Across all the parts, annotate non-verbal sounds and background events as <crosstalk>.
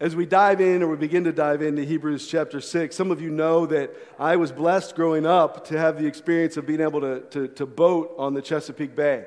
as we dive in or we begin to dive into Hebrews chapter 6, some of you know that I was blessed growing up to have the experience of being able to, to, to boat on the Chesapeake Bay.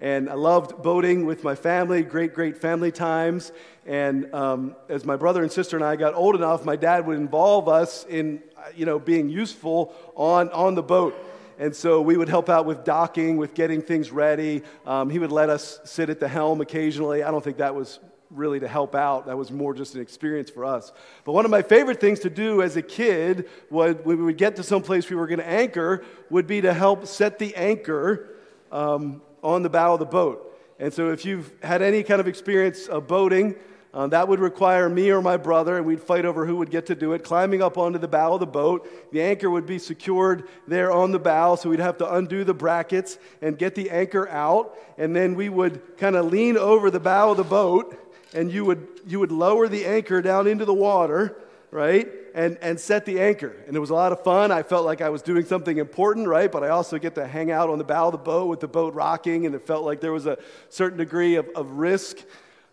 And I loved boating with my family, great, great family times. And um, as my brother and sister and I got old enough, my dad would involve us in, you know, being useful on, on the boat. And so we would help out with docking, with getting things ready. Um, he would let us sit at the helm occasionally. I don't think that was really to help out. That was more just an experience for us. But one of my favorite things to do as a kid when we would get to some place we were going to anchor would be to help set the anchor um, on the bow of the boat. And so, if you've had any kind of experience of boating, um, that would require me or my brother, and we'd fight over who would get to do it, climbing up onto the bow of the boat. The anchor would be secured there on the bow, so we'd have to undo the brackets and get the anchor out. And then we would kind of lean over the bow of the boat, and you would, you would lower the anchor down into the water, right? and, and set the anchor. And it was a lot of fun. I felt like I was doing something important, right? But I also get to hang out on the bow of the boat with the boat rocking, and it felt like there was a certain degree of, of risk.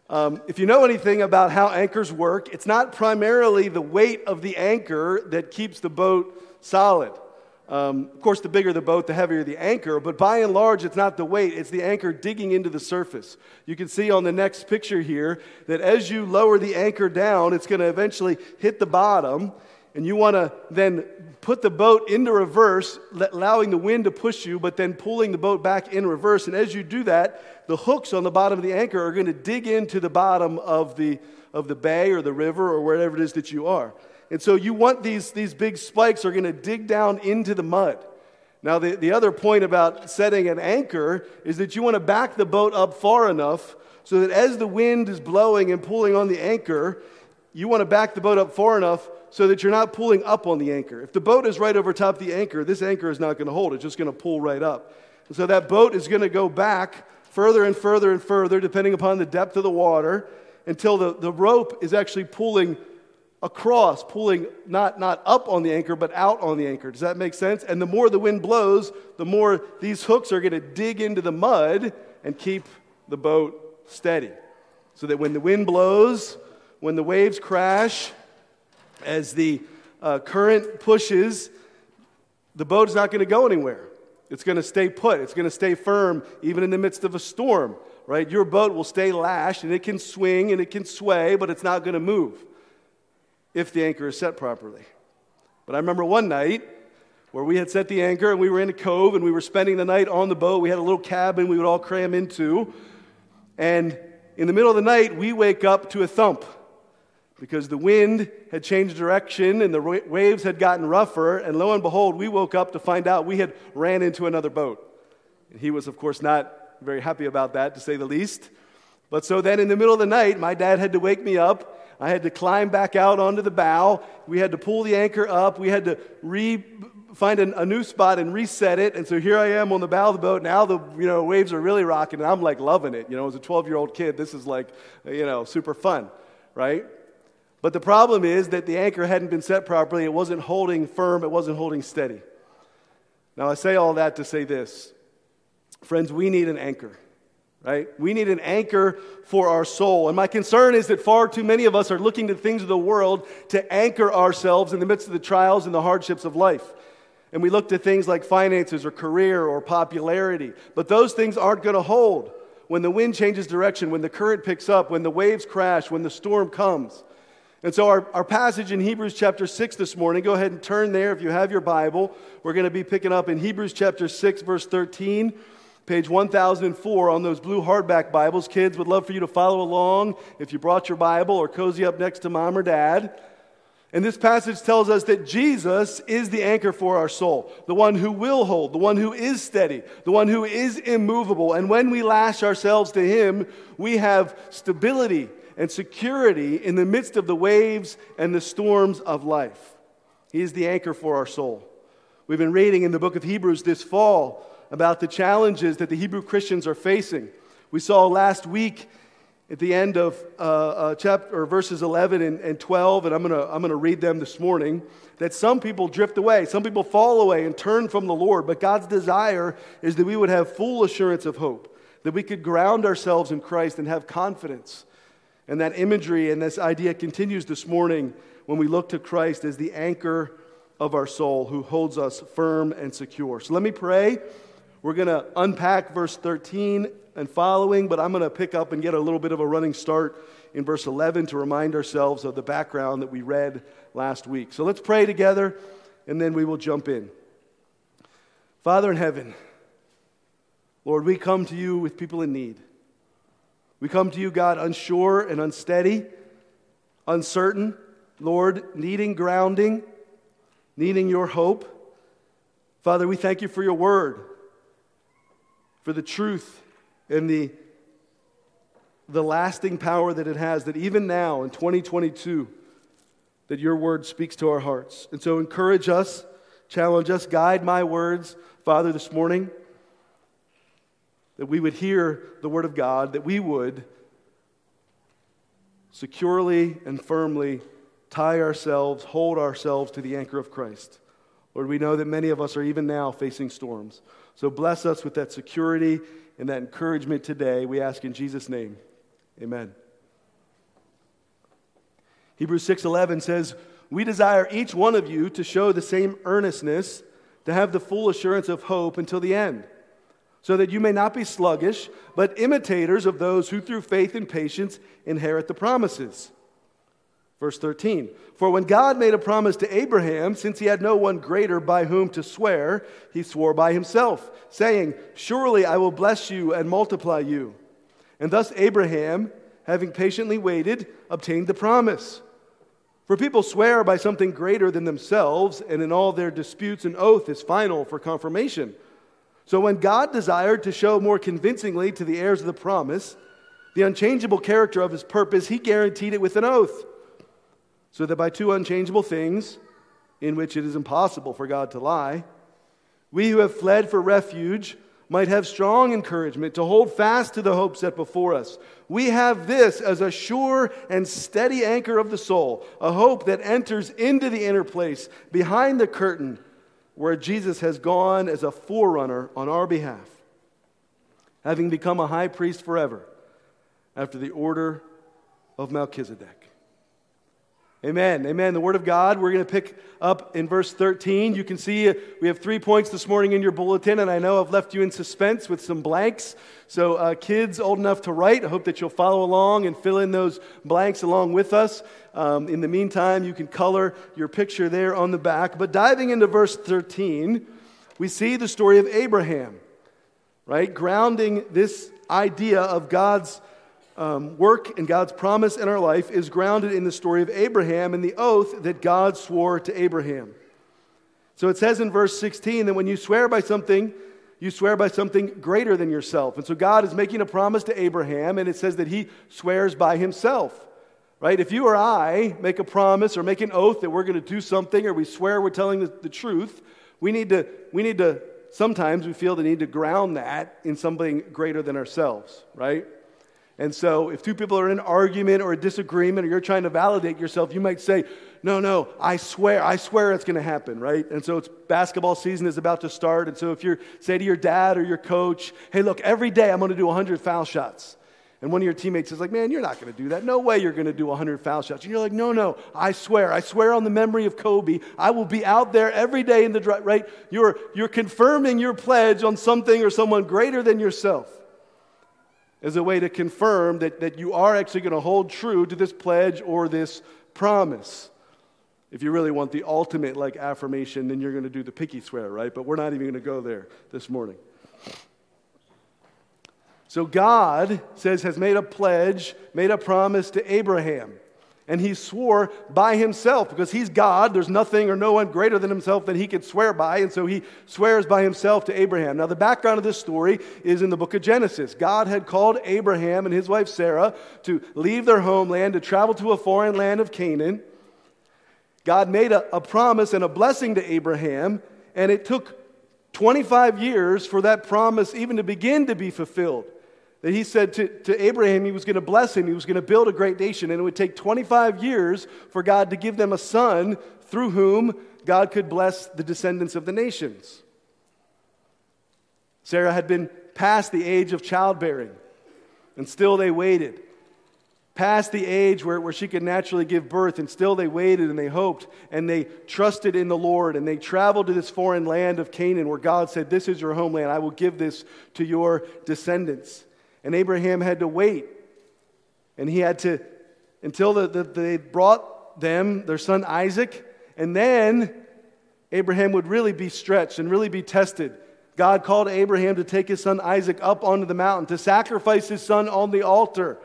Um, if you know anything about how anchors work, it's not primarily the weight of the anchor that keeps the boat solid. Um, of course, the bigger the boat, the heavier the anchor, but by and large, it's not the weight, it's the anchor digging into the surface. You can see on the next picture here that as you lower the anchor down, it's going to eventually hit the bottom, and you want to then put the boat into reverse, allowing the wind to push you, but then pulling the boat back in reverse. And as you do that, the hooks on the bottom of the anchor are going to dig into the bottom of the, of the bay or the river or wherever it is that you are. And so you want these, these big spikes are going to dig down into the mud. Now, the, the other point about setting an anchor is that you want to back the boat up far enough so that as the wind is blowing and pulling on the anchor, you want to back the boat up far enough so that you're not pulling up on the anchor. If the boat is right over top the anchor, this anchor is not going to hold, it's just going to pull right up. And so that boat is going to go back further and further and further, depending upon the depth of the water, until the, the rope is actually pulling across, pulling not, not up on the anchor, but out on the anchor. Does that make sense? And the more the wind blows, the more these hooks are going to dig into the mud and keep the boat steady. So that when the wind blows, when the waves crash, as the uh, current pushes, the boat is not going to go anywhere. It's going to stay put. It's going to stay firm even in the midst of a storm, right? Your boat will stay lashed and it can swing and it can sway, but it's not going to move if the anchor is set properly. But I remember one night where we had set the anchor and we were in a cove and we were spending the night on the boat. We had a little cabin we would all cram into. And in the middle of the night, we wake up to a thump because the wind had changed direction and the waves had gotten rougher. And lo and behold, we woke up to find out we had ran into another boat. And he was, of course, not very happy about that, to say the least. But so then in the middle of the night, my dad had to wake me up I had to climb back out onto the bow. We had to pull the anchor up. We had to re- find a, a, new spot and reset it. And so here I am on the bow of the boat. Now the you know, waves are really rocking, and I'm like loving it. You know, as a 12 year old kid, this is like, you know, super fun, right? But the problem is that the anchor hadn't been set properly. It wasn't holding firm, it wasn't holding steady. Now, I say all that to say this friends, we need an anchor right? We need an anchor for our soul. And my concern is that far too many of us are looking to things of the world to anchor ourselves in the midst of the trials and the hardships of life. And we look to things like finances or career or popularity. But those things aren't going to hold when the wind changes direction, when the current picks up, when the waves crash, when the storm comes. And so, our, our passage in Hebrews chapter 6 this morning, go ahead and turn there if you have your Bible. We're going to be picking up in Hebrews chapter 6, verse 13 page 1004 on those blue hardback Bibles. Kids would love for you to follow along if you brought your Bible or cozy up next to mom or dad. And this passage tells us that Jesus is the anchor for our soul, the one who will hold, the one who is steady, the one who is immovable. And when we lash ourselves to him, we have stability and security in the midst of the waves and the storms of life. He is the anchor for our soul. We've been reading in the book of Hebrews this fall about the challenges that the Hebrew Christians are facing. We saw last week at the end of uh, uh, chapter or verses 11 and, and 12, and I'm going to I'm going to read them this morning, that some people drift away, some people fall away and turn from the Lord. But God's desire is that we would have full assurance of hope, that we could ground ourselves in Christ and have confidence. And that imagery and this idea continues this morning when we look to Christ as the anchor of our soul who holds us firm and secure. So let me pray. We're going to unpack verse 13 and following, but I'm going to pick up and get a little bit of a running start in verse 11 to remind ourselves of the background that we read last week. So let's pray together and then we will jump in. Father in heaven, Lord, we come to you with people in need. We come to you, God, unsure and unsteady, uncertain, Lord, needing grounding, needing your hope. Father, we thank you for your word, for the truth and the, the lasting power that it has, that even now in 2022, that your word speaks to our hearts. And so encourage us, challenge us, guide my words, Father, this morning that we would hear the Word of God, that we would securely and firmly tie ourselves, hold ourselves to the anchor of Christ. Lord, we know that many of us are even now facing storms. So bless us with that security and that encouragement today. We ask in Jesus' name. Amen. Hebrews 6:11 says, "We desire each one of you to show the same earnestness, to have the full assurance of hope until the end." so that you may not be sluggish, but imitators of those who through faith and patience inherit the promises. Verse 13 For when God made a promise to Abraham, since he had no one greater by whom to swear, he swore by himself, saying, Surely I will bless you and multiply you. And thus Abraham, having patiently waited, obtained the promise. For people swear by something greater than themselves, and in all their disputes, an oath is final for confirmation. So when God desired to show more convincingly to the heirs of the promise the unchangeable character of his purpose, he guaranteed it with an oath. So that by two unchangeable things, in which it is impossible for God to lie, we who have fled for refuge might have strong encouragement to hold fast to the hope set before us. We have this as a sure and steady anchor of the soul, a hope that enters into the inner place behind the curtain where Jesus has gone as a forerunner on our behalf, having become a high priest forever after the order of Melchizedek. Amen. Amen. The Word of God, we're going to pick up in verse 13. You can see uh, we have three points this morning in your bulletin, and I know I've left you in suspense with some blanks. So, uh, kids old enough to write, I hope that you'll follow along and fill in those blanks along with us. Um, in the meantime, you can color your picture there on the back. But diving into verse 13, we see the story of Abraham, right? Grounding this idea of God's um, work and God's promise in our life is grounded in the story of Abraham and the oath that God swore to Abraham. So it says in verse 16 that when you swear by something, you swear by something greater than yourself. And so God is making a promise to Abraham, and it says that he swears by himself. Right? If you or I make a promise or make an oath that we're going to do something or we swear we're telling the, the truth, we need to, we need to, sometimes we feel the need to ground that in something greater than ourselves, right? And so, if two people are in an argument or a disagreement, or you're trying to validate yourself, you might say, No, no, I swear, I swear it's going to happen, right? And so, it's basketball season is about to start. And so, if you say to your dad or your coach, Hey, look, every day I'm going to do 100 foul shots. And one of your teammates is like, Man, you're not going to do that. No way you're going to do 100 foul shots. And you're like, No, no, I swear. I swear on the memory of Kobe. I will be out there every day in the, right? You're, you're confirming your pledge on something or someone greater than yourself as a way to confirm that, that you are actually going to hold true to this pledge or this promise. If you really want the ultimate like affirmation, then you're going to do the picky swear, right? But we're not even going to go there this morning. So God says has made a pledge, made a promise to Abraham and he swore by himself because he's God. There's nothing or no one greater than himself that he could swear by. And so he swears by himself to Abraham. Now, the background of this story is in the book of Genesis. God had called Abraham and his wife Sarah to leave their homeland, to travel to a foreign land of Canaan. God made a, a promise and a blessing to Abraham, and it took 25 years for that promise even to begin to be fulfilled. That he said to, to Abraham he was going to bless him, he was going to build a great nation, and it would take 25 years for God to give them a son through whom God could bless the descendants of the nations. Sarah had been past the age of childbearing, and still they waited past the age where, where she could naturally give birth, and still they waited and they hoped and they trusted in the Lord and they traveled to this foreign land of Canaan where God said, This is your homeland. I will give this to your descendants. And Abraham had to wait. And he had to, until the, the, they brought them, their son Isaac, and then Abraham would really be stretched and really be tested. God called Abraham to take his son Isaac up onto the mountain, to sacrifice his son on the altar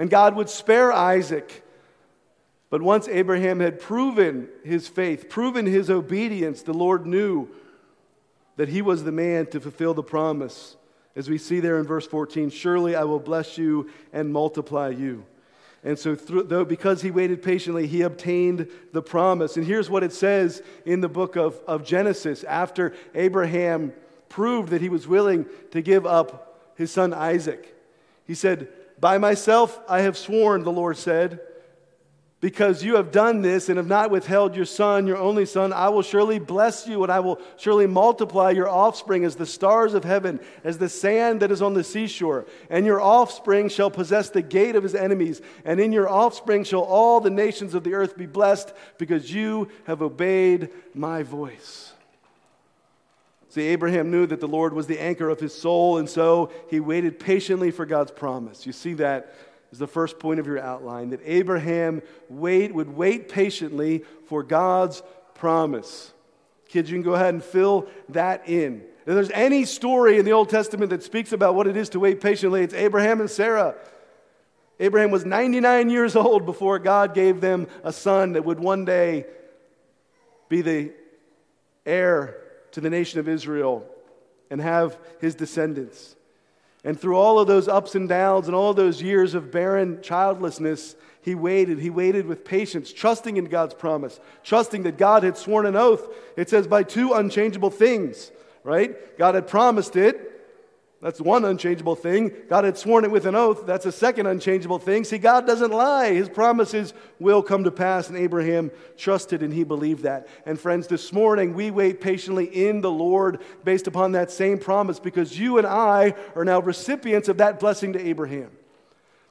and God would spare Isaac. But once Abraham had proven his faith, proven his obedience, the Lord knew that he was the man to fulfill the promise. As we see there in verse 14, surely I will bless you and multiply you. And so, through, though, because he waited patiently, he obtained the promise. And here's what it says in the book of, of Genesis after Abraham proved that he was willing to give up his son Isaac. He said, by myself I have sworn, the Lord said, because you have done this and have not withheld your son, your only son, I will surely bless you and I will surely multiply your offspring as the stars of heaven, as the sand that is on the seashore. And your offspring shall possess the gate of his enemies, and in your offspring shall all the nations of the earth be blessed, because you have obeyed my voice. See, Abraham knew that the Lord was the anchor of his soul, and so he waited patiently for God's promise. You see that is the first point of your outline that Abraham wait, would wait patiently for God's promise. Kids, you can go ahead and fill that in. If there's any story in the Old Testament that speaks about what it is to wait patiently, it's Abraham and Sarah. Abraham was 99 years old before God gave them a son that would one day be the heir to the nation of Israel and have his descendants. And through all of those ups and downs and all those years of barren childlessness, he waited. He waited with patience, trusting in God's promise, trusting that God had sworn an oath. It says, by two unchangeable things, right? God had promised it, that's one unchangeable thing. God had sworn it with an oath. That's a second unchangeable thing. See, God doesn't lie. His promises will come to pass, and Abraham trusted and he believed that. And friends, this morning we wait patiently in the Lord based upon that same promise because you and I are now recipients of that blessing to Abraham.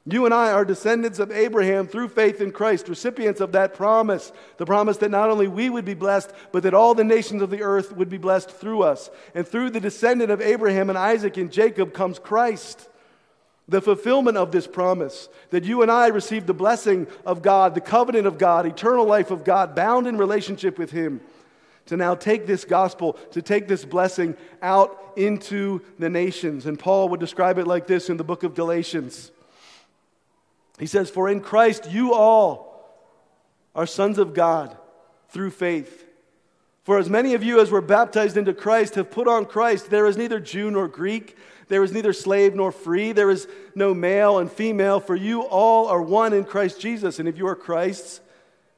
You and I are descendants of Abraham through faith in Christ, recipients of that promise. The promise that not only we would be blessed, but that all the nations of the earth would be blessed through us. And through the descendant of Abraham and Isaac and Jacob comes Christ. The fulfillment of this promise that you and I receive the blessing of God, the covenant of God, eternal life of God, bound in relationship with Him to now take this gospel, to take this blessing out into the nations. And Paul would describe it like this in the book of Galatians. He says, For in Christ you all are sons of God through faith. For as many of you as were baptized into Christ have put on Christ, there is neither Jew nor Greek, there is neither slave nor free, there is no male and female, for you all are one in Christ Jesus. And if you are Christ's,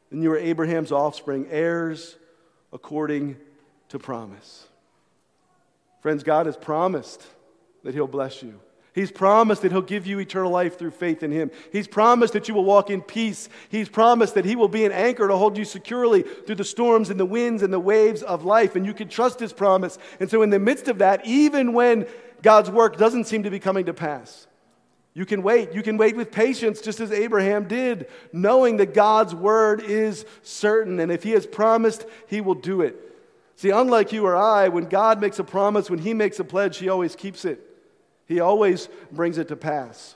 then you are Abraham's offspring, heirs according to promise. Friends, God has promised that He'll bless you. He's promised that He'll give you eternal life through faith in Him. He's promised that you will walk in peace. He's promised that He will be an anchor to hold you securely through the storms and the winds and the waves of life. And you can trust His promise. And so, in the midst of that, even when God's work doesn't seem to be coming to pass, you can wait. You can wait with patience, just as Abraham did, knowing that God's word is certain. And if He has promised, He will do it. See, unlike you or I, when God makes a promise, when He makes a pledge, He always keeps it. He always brings it to pass.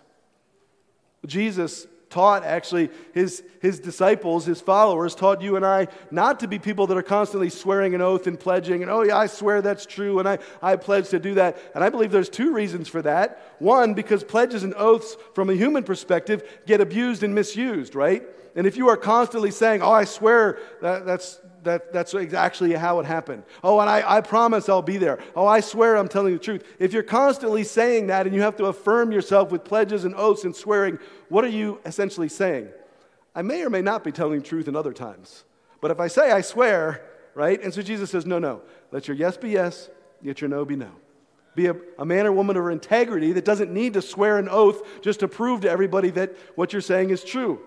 Jesus taught actually his, his disciples, his followers, taught you and I not to be people that are constantly swearing an oath and pledging, and oh, yeah, I swear that's true, and I, I pledge to do that. And I believe there's two reasons for that. One, because pledges and oaths from a human perspective get abused and misused, right? And if you are constantly saying, oh, I swear that, that's, that, that's actually how it happened. Oh, and I, I promise I'll be there. Oh, I swear I'm telling the truth. If you're constantly saying that and you have to affirm yourself with pledges and oaths and swearing, what are you essentially saying? I may or may not be telling the truth in other times. But if I say I swear, right? And so Jesus says, no, no. Let your yes be yes, let your no be no. Be a, a, man or woman of integrity that doesn't need to swear an oath just to prove to everybody that what you're saying is true.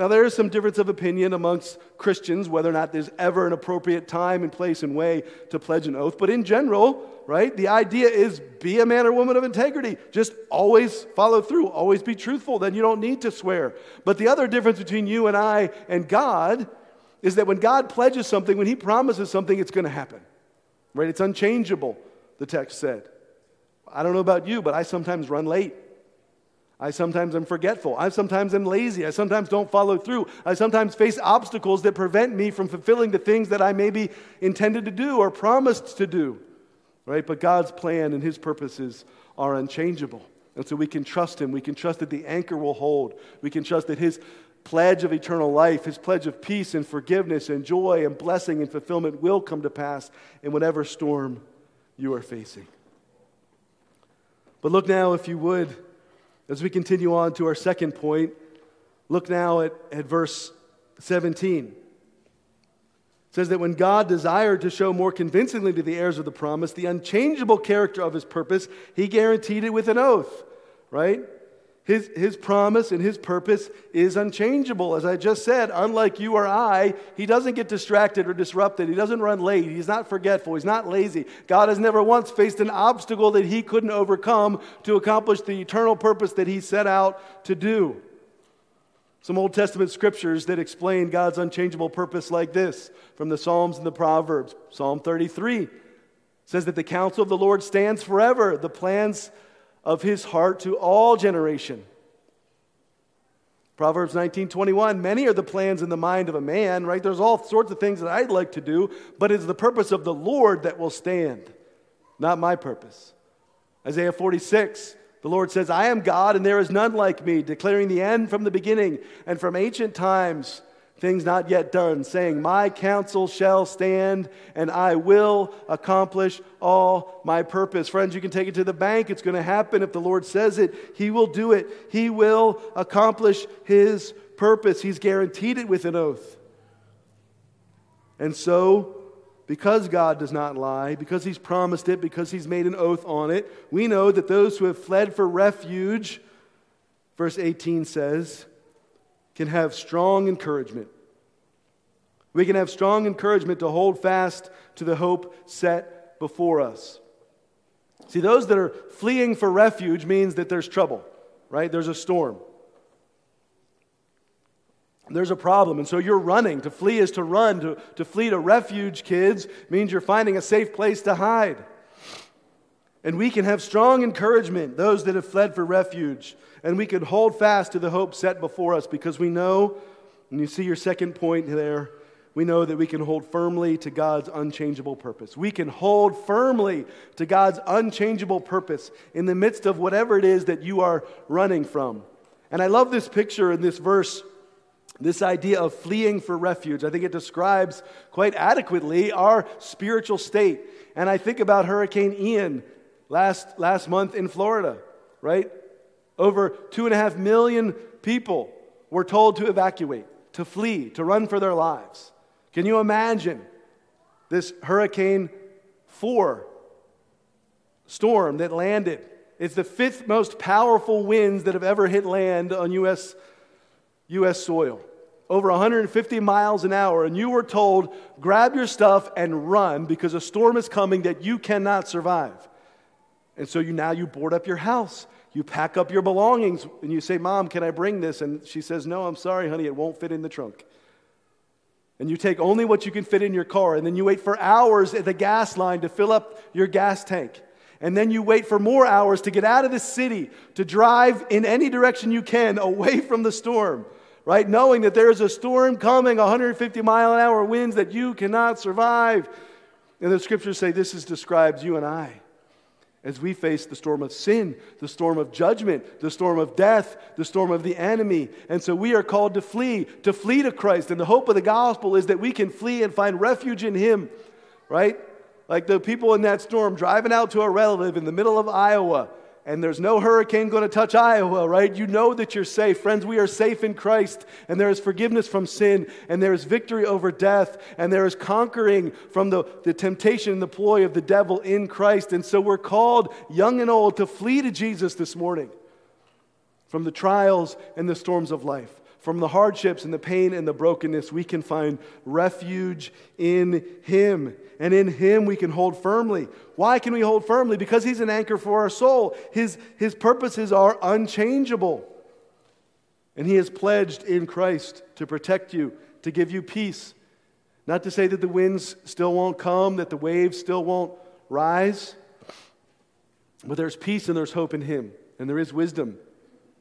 Now, there is some difference of opinion amongst Christians whether or not there's ever an appropriate time and place and way to pledge an oath. But in general, right, the idea is be a man or woman of integrity. Just always follow through, always be truthful. Then you don't need to swear. But the other difference between you and I and God is that when God pledges something, when He promises something, it's going to happen. Right? It's unchangeable, the text said. I don't know about you, but I sometimes run late. I sometimes am forgetful. I sometimes am lazy. I sometimes don't follow through. I sometimes face obstacles that prevent me from fulfilling the things that I maybe intended to do or promised to do. Right? But God's plan and his purposes are unchangeable. And so we can trust him. We can trust that the anchor will hold. We can trust that his pledge of eternal life, his pledge of peace and forgiveness and joy and blessing and fulfillment will come to pass in whatever storm you are facing. But look now, if you would, as we continue on to our second point, look now at, at verse 17. It says that when God desired to show more convincingly to the heirs of the promise the unchangeable character of his purpose, he guaranteed it with an oath, right? His, his promise and his purpose is unchangeable. As I just said, unlike you or I, he doesn't get distracted or disrupted. He doesn't run late. He's not forgetful. He's not lazy. God has never once faced an obstacle that he couldn't overcome to accomplish the eternal purpose that he set out to do. Some Old Testament scriptures that explain God's unchangeable purpose like this from the Psalms and the Proverbs. Psalm 33 says that the counsel of the Lord stands forever, the plans of his heart to all generation. Proverbs 19:21 Many are the plans in the mind of a man, right? There's all sorts of things that I'd like to do, but it's the purpose of the Lord that will stand, not my purpose. Isaiah 46 the Lord says, I am God and there is none like me, declaring the end from the beginning and from ancient times things not yet done, saying, My counsel shall stand, and I will accomplish all my purpose. Friends, you can take it to the bank. It's going to happen. If the Lord says it, He will do it. He will accomplish His purpose. He's guaranteed it with an oath. And so, because God does not lie, because He's promised it, because He's made an oath on it, we know that those who have fled for refuge, verse 18 says, can have strong encouragement. We can have strong encouragement to hold fast to the hope set before us. See, those that are fleeing for refuge means that there's trouble, right? There's a storm. There's a problem. And so you're running. To flee is to run. To, to flee to refuge, kids, means you're finding a safe place to hide. And we can have strong encouragement, those that have fled for refuge, and we can hold fast to the hope set before us because we know, and you see your second point there, we know that we can hold firmly to God's unchangeable purpose. We can hold firmly to God's unchangeable purpose in the midst of whatever it is that you are running from. And I love this picture in this verse, this idea of fleeing for refuge. I think it describes quite adequately our spiritual state. And I think about Hurricane Ian last, last month in Florida, right? Over two and a half million people were told to evacuate, to flee, to run for their lives. Can you imagine this Hurricane 4 storm that landed? It's the fifth most powerful winds that have ever hit land on U.S. US soil. Over 150 miles an hour, and you were told, grab your stuff and run because a storm is coming that you cannot survive. And so you now you board up your house you pack up your belongings and you say, Mom, can I bring this? And she says, No, I'm sorry, honey, it won't fit in the trunk. And you take only what you can fit in your car, and then you wait for hours at the gas line to fill up your gas tank. And then you wait for more hours to get out of the city, to drive in any direction you can away from the storm, right? Knowing that there is a storm coming, 150 mile an hour winds that you cannot survive. And the scriptures say this is describes you and I as we face the storm of sin, the storm of judgment, the storm of death, the storm of the enemy. And so we are called to flee, to flee to Christ. And the hope of the gospel is that we can flee and find refuge in Him, right? Like the people in that storm driving out to a relative in the middle of Iowa and there's no hurricane going to touch Iowa, right? You know that you're safe. Friends, we are safe in Christ, and there is forgiveness from sin, and there is victory over death, and there is conquering from the, the temptation and the ploy of the devil in Christ. And so we're called, young and old, to flee to Jesus this morning from the trials and the storms of life from the hardships and the pain and the brokenness, we can find refuge in Him. And in Him we can hold firmly. Why can we hold firmly? Because He's an anchor for our soul. His, his purposes are unchangeable. And He has pledged in Christ to protect you, to give you peace. Not to say that the winds still won't come, that the waves still won't rise, but there's peace and there's hope in Him, and there is wisdom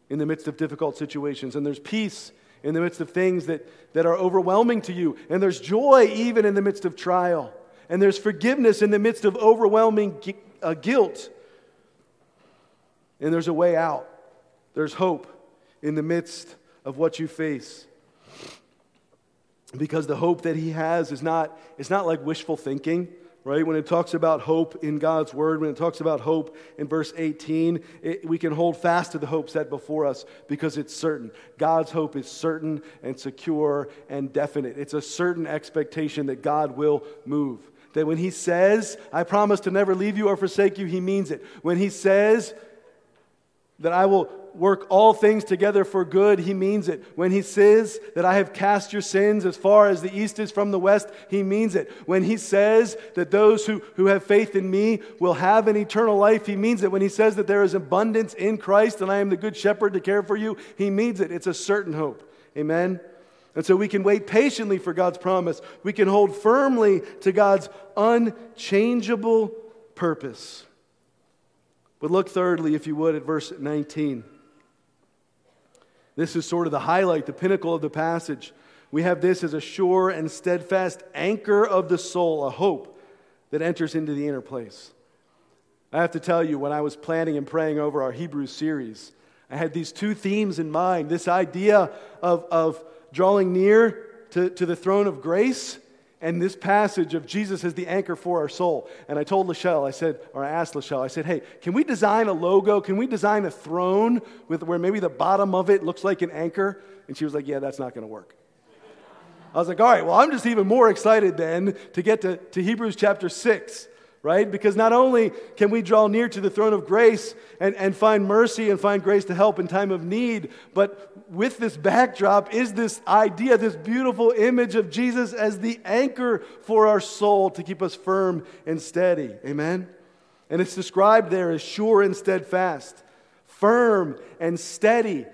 in the midst of difficult situations. And there's peace in the midst of things that, that are overwhelming to you. And there's joy even in the midst of trial. And there's forgiveness in the midst of overwhelming uh, guilt. And there's a way out. There's hope in the midst of what you face. Because the hope that he has is not, it's not like wishful thinking right? When it talks about hope in God's word, when it talks about hope in verse 18, it, we can hold fast to the hope set before us because it's certain. God's hope is certain and secure and definite. It's a certain expectation that God will move. That when He says, I promise to never leave you or forsake you, He means it. When He says, that I will work all things together for good, he means it. When he says that I have cast your sins as far as the east is from the west, he means it. When he says that those who, who have faith in me will have an eternal life, he means it. When he says that there is abundance in Christ and I am the good shepherd to care for you, he means it. It's a certain hope. Amen? And so we can wait patiently for God's promise. We can hold firmly to God's unchangeable purpose. But look thirdly, if you would, at verse 19. This is sort of the highlight, the pinnacle of the passage. We have this as a sure and steadfast anchor of the soul, a hope that enters into the inner place. I have to tell you, when I was planning and praying over our Hebrew series, I had these two themes in mind this idea of, of drawing near to, to the throne of grace and this passage of Jesus as the anchor for our soul. And I told Lachelle, I said, or I asked Lachelle, I said, hey, can we design a logo? Can we design a throne with where maybe the bottom of it looks like an anchor? And she was like, yeah, that's not going to work. I was like, all right, well, I'm just even more excited then to get to, to Hebrews chapter 6 right? Because not only can we draw near to the throne of grace and, and find mercy and find grace to help in time of need, but with this backdrop is this idea, this beautiful image of Jesus as the anchor for our soul to keep us firm and steady. Amen? And it's described there as sure and steadfast, firm and steady.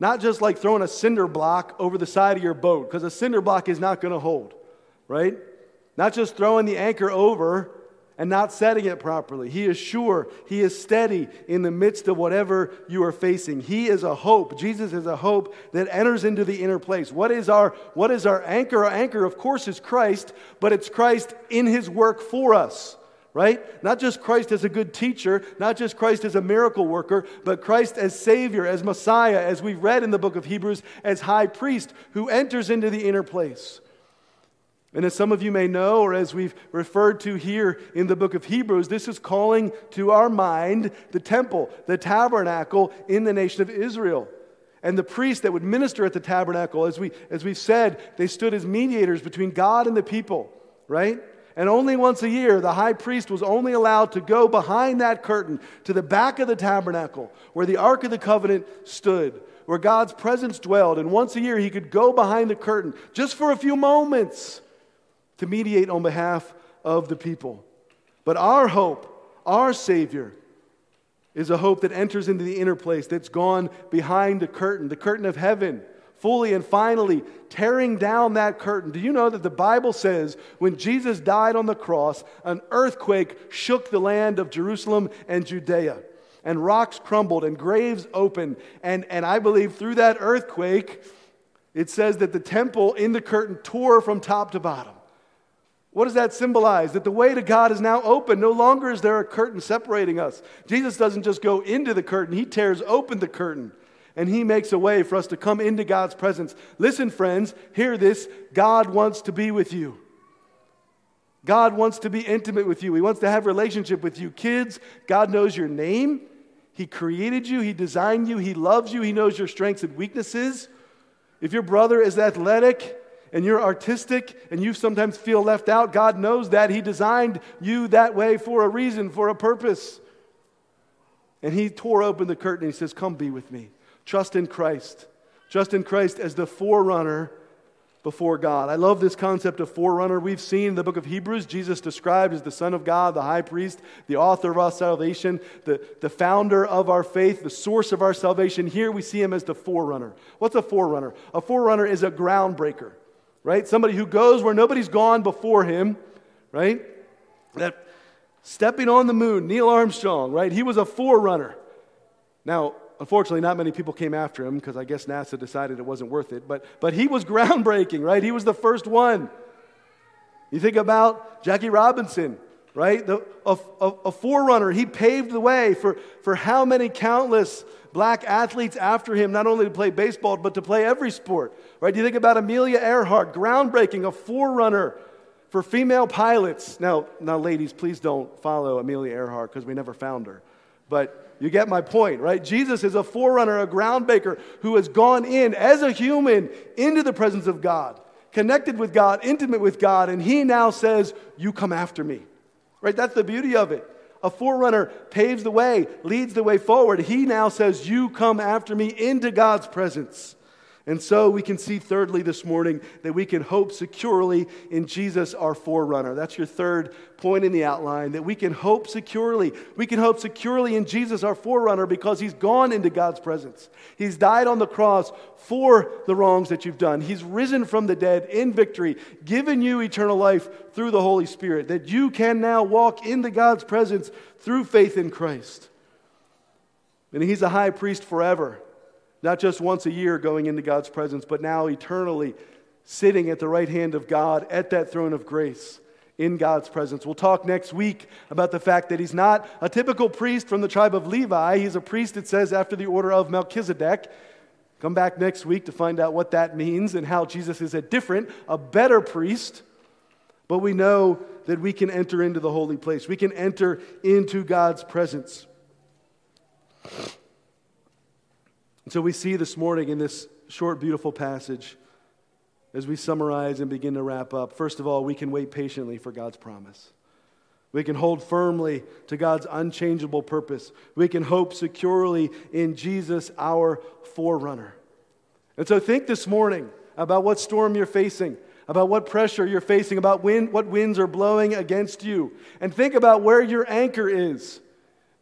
Not just like throwing a cinder block over the side of your boat, because a cinder block is not going to hold, right? Not just throwing the anchor over and not setting it properly. He is sure, He is steady in the midst of whatever you are facing. He is a hope. Jesus is a hope that enters into the inner place. What is our, what is our anchor? Our anchor, of course, is Christ, but it's Christ in His work for us. Right? Not just Christ as a good teacher, not just Christ as a miracle worker, but Christ as Savior, as Messiah, as we've read in the book of Hebrews, as high priest who enters into the inner place. And as some of you may know, or as we've referred to here in the book of Hebrews, this is calling to our mind the temple, the tabernacle in the nation of Israel. And the priests that would minister at the tabernacle, as, we, as we've said, they stood as mediators between God and the people, right? And only once a year, the high priest was only allowed to go behind that curtain to the back of the tabernacle where the Ark of the Covenant stood, where God's presence dwelled. And once a year, he could go behind the curtain just for a few moments to mediate on behalf of the people. But our hope, our Savior, is a hope that enters into the inner place, that's gone behind the curtain, the curtain of heaven, fully and finally tearing down that curtain. Do you know that the Bible says when Jesus died on the cross, an earthquake shook the land of Jerusalem and Judea? And rocks crumbled and graves opened. And, and I believe through that earthquake, it says that the temple in the curtain tore from top to bottom. What does that symbolize? That the way to God is now open. No longer is there a curtain separating us. Jesus doesn't just go into the curtain, He tears open the curtain and He makes a way for us to come into God's presence. Listen, friends, hear this God wants to be with you. God wants to be intimate with you. He wants to have relationship with you. Kids, God knows your name. He created you, He designed you, He loves you, He knows your strengths and weaknesses. If your brother is athletic, and you're artistic and you sometimes feel left out, God knows that. He designed you that way for a reason, for a purpose. And He tore open the curtain and He says, Come be with me. Trust in Christ. Trust in Christ as the forerunner before God. I love this concept of forerunner. We've seen in the book of Hebrews Jesus described as the Son of God, the high priest, the author of our salvation, the, the founder of our faith, the source of our salvation. Here we see him as the forerunner. What's a forerunner? A forerunner is a groundbreaker, right? Somebody who goes where nobody's gone before him, right? That stepping on the moon, Neil Armstrong, right? He was a forerunner. Now, unfortunately, not many people came after him because I guess NASA decided it wasn't worth it. But, but he was <laughs> groundbreaking, right? He was the first one. You think about Jackie Robinson, right? The, a, a, a forerunner. He paved the way for, for how many countless black athletes after him, not only to play baseball, but to play every sport, right? Do you think about Amelia Earhart, groundbreaking, a forerunner for female pilots. Now, now ladies, please don't follow Amelia Earhart because we never found her. But you get my point, right? Jesus is a forerunner, a groundbreaker who has gone in as a human into the presence of God, connected with God, intimate with God, and he now says, You come after me. Right? That's the beauty of it. A forerunner paves the way, leads the way forward. He now says, You come after me into God's presence. And so we can see, thirdly, this morning, that we can hope securely in Jesus, our forerunner. That's your third point in the outline, that we can hope securely. We can hope securely in Jesus, our forerunner, because he's gone into God's presence. He's died on the cross for the wrongs that you've done. He's risen from the dead in victory, given you eternal life through the Holy Spirit, that you can now walk into God's presence through faith in Christ. And he's a high priest forever. Not just once a year going into God's presence, but now eternally sitting at the right hand of God at that throne of grace in God's presence. We'll talk next week about the fact that he's not a typical priest from the tribe of Levi. He's a priest, it says, after the order of Melchizedek. Come back next week to find out what that means and how Jesus is a different, a better priest. But we know that we can enter into the holy place, we can enter into God's presence. And so we see this morning in this short, beautiful passage, as we summarize and begin to wrap up, first of all, we can wait patiently for God's promise. We can hold firmly to God's unchangeable purpose. We can hope securely in Jesus, our forerunner. And so think this morning about what storm you're facing, about what pressure you're facing, about what winds are blowing against you. And think about where your anchor is.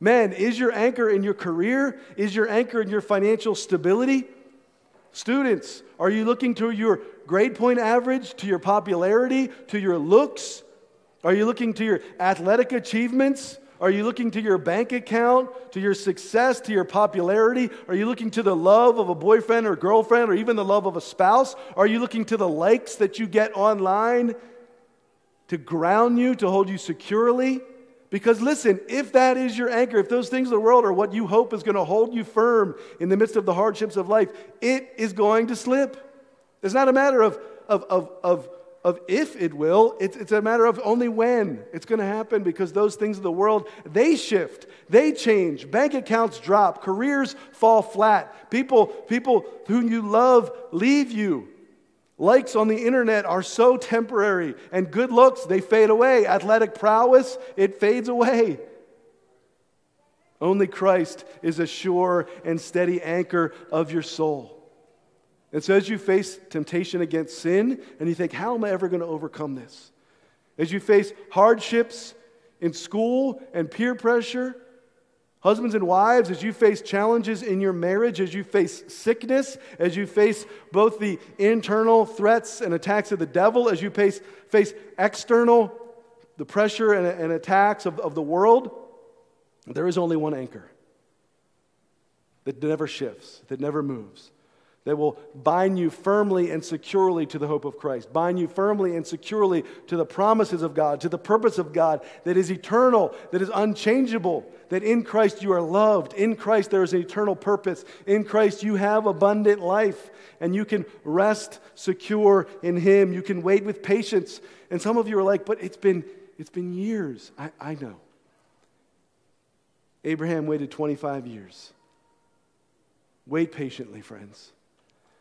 Men, is your anchor in your career? Is your anchor in your financial stability? Students, are you looking to your grade point average, to your popularity, to your looks? Are you looking to your athletic achievements? Are you looking to your bank account, to your success, to your popularity? Are you looking to the love of a boyfriend or girlfriend or even the love of a spouse? Are you looking to the likes that you get online to ground you, to hold you securely? Because listen, if that is your anchor, if those things of the world are what you hope is going to hold you firm in the midst of the hardships of life, it is going to slip. It's not a matter of, of, of, of, of if it will, it's, it's a matter of only when it's going to happen because those things of the world, they shift, they change. Bank accounts drop, careers fall flat. People, people whom you love leave you. Likes on the internet are so temporary, and good looks, they fade away. Athletic prowess, it fades away. Only Christ is a sure and steady anchor of your soul. And so, as you face temptation against sin, and you think, how am I ever going to overcome this? As you face hardships in school and peer pressure, Husbands and wives, as you face challenges in your marriage, as you face sickness, as you face both the internal threats and attacks of the devil, as you face, face external, the pressure and, and attacks of, of the world, there is only one anchor that never shifts, that never moves that will bind you firmly and securely to the hope of Christ, bind you firmly and securely to the promises of God, to the purpose of God that is eternal, that is unchangeable, that in Christ you are loved, in Christ there is an eternal purpose, in Christ you have abundant life, and you can rest secure in Him. You can wait with patience. And some of you are like, but it's been, it's been years. I, I know. Abraham waited 25 years. Wait patiently, friends.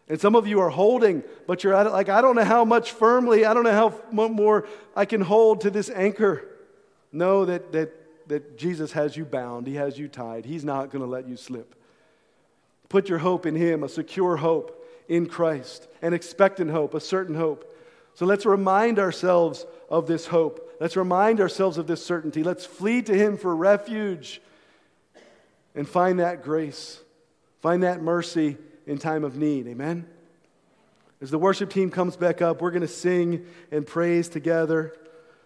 And some of you are holding, but you're at it like, I don't know how much firmly, I don't know how much more I can hold to this anchor. Know that, that, that Jesus has you bound, He has you tied. He's not going to let you slip. Put your hope in Him, a secure hope in Christ, an expectant hope, a certain hope. So let's remind ourselves of this hope. Let's remind ourselves of this certainty. Let's flee to Him for refuge and find that grace, find that mercy in time of need. Amen? As the worship team comes back up, we're going to sing and praise together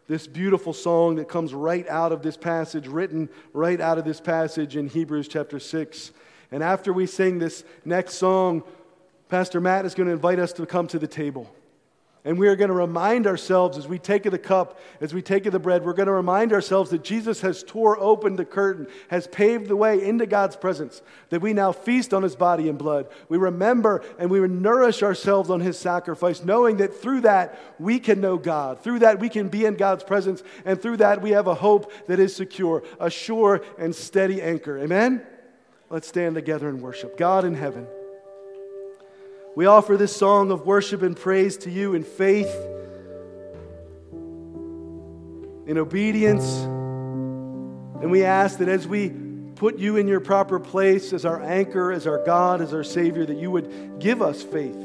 this beautiful song that comes right out of this passage, written right out of this passage in Hebrews chapter 6. And after we sing this next song, Pastor Matt is going to invite us to come to the table. And we are going to remind ourselves as we take of the cup, as we take of the bread, we're going to remind ourselves that Jesus has tore open the curtain, has paved the way into God's presence, that we now feast on his body and blood. We remember and we nourish ourselves on his sacrifice, knowing that through that we can know God. Through that we can be in God's presence. And through that we have a hope that is secure, a sure and steady anchor. Amen? Let's stand together and worship. God in heaven. We offer this song of worship and praise to you in faith, in obedience. And we ask that as we put you in your proper place as our anchor, as our God, as our Savior, that you would give us faith,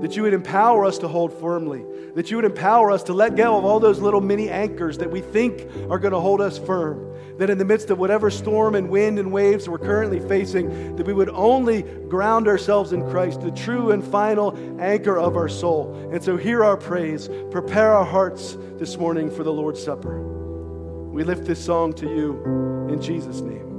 that you would empower us to hold firmly, that you would empower us to let go of all those little mini anchors that we think are going to hold us firm that in the midst of whatever storm and wind and waves we're currently facing, that we would only ground ourselves in Christ, the true and final anchor of our soul. And so hear our praise. Prepare our hearts this morning for the Lord's Supper. We lift this song to you in Jesus' name.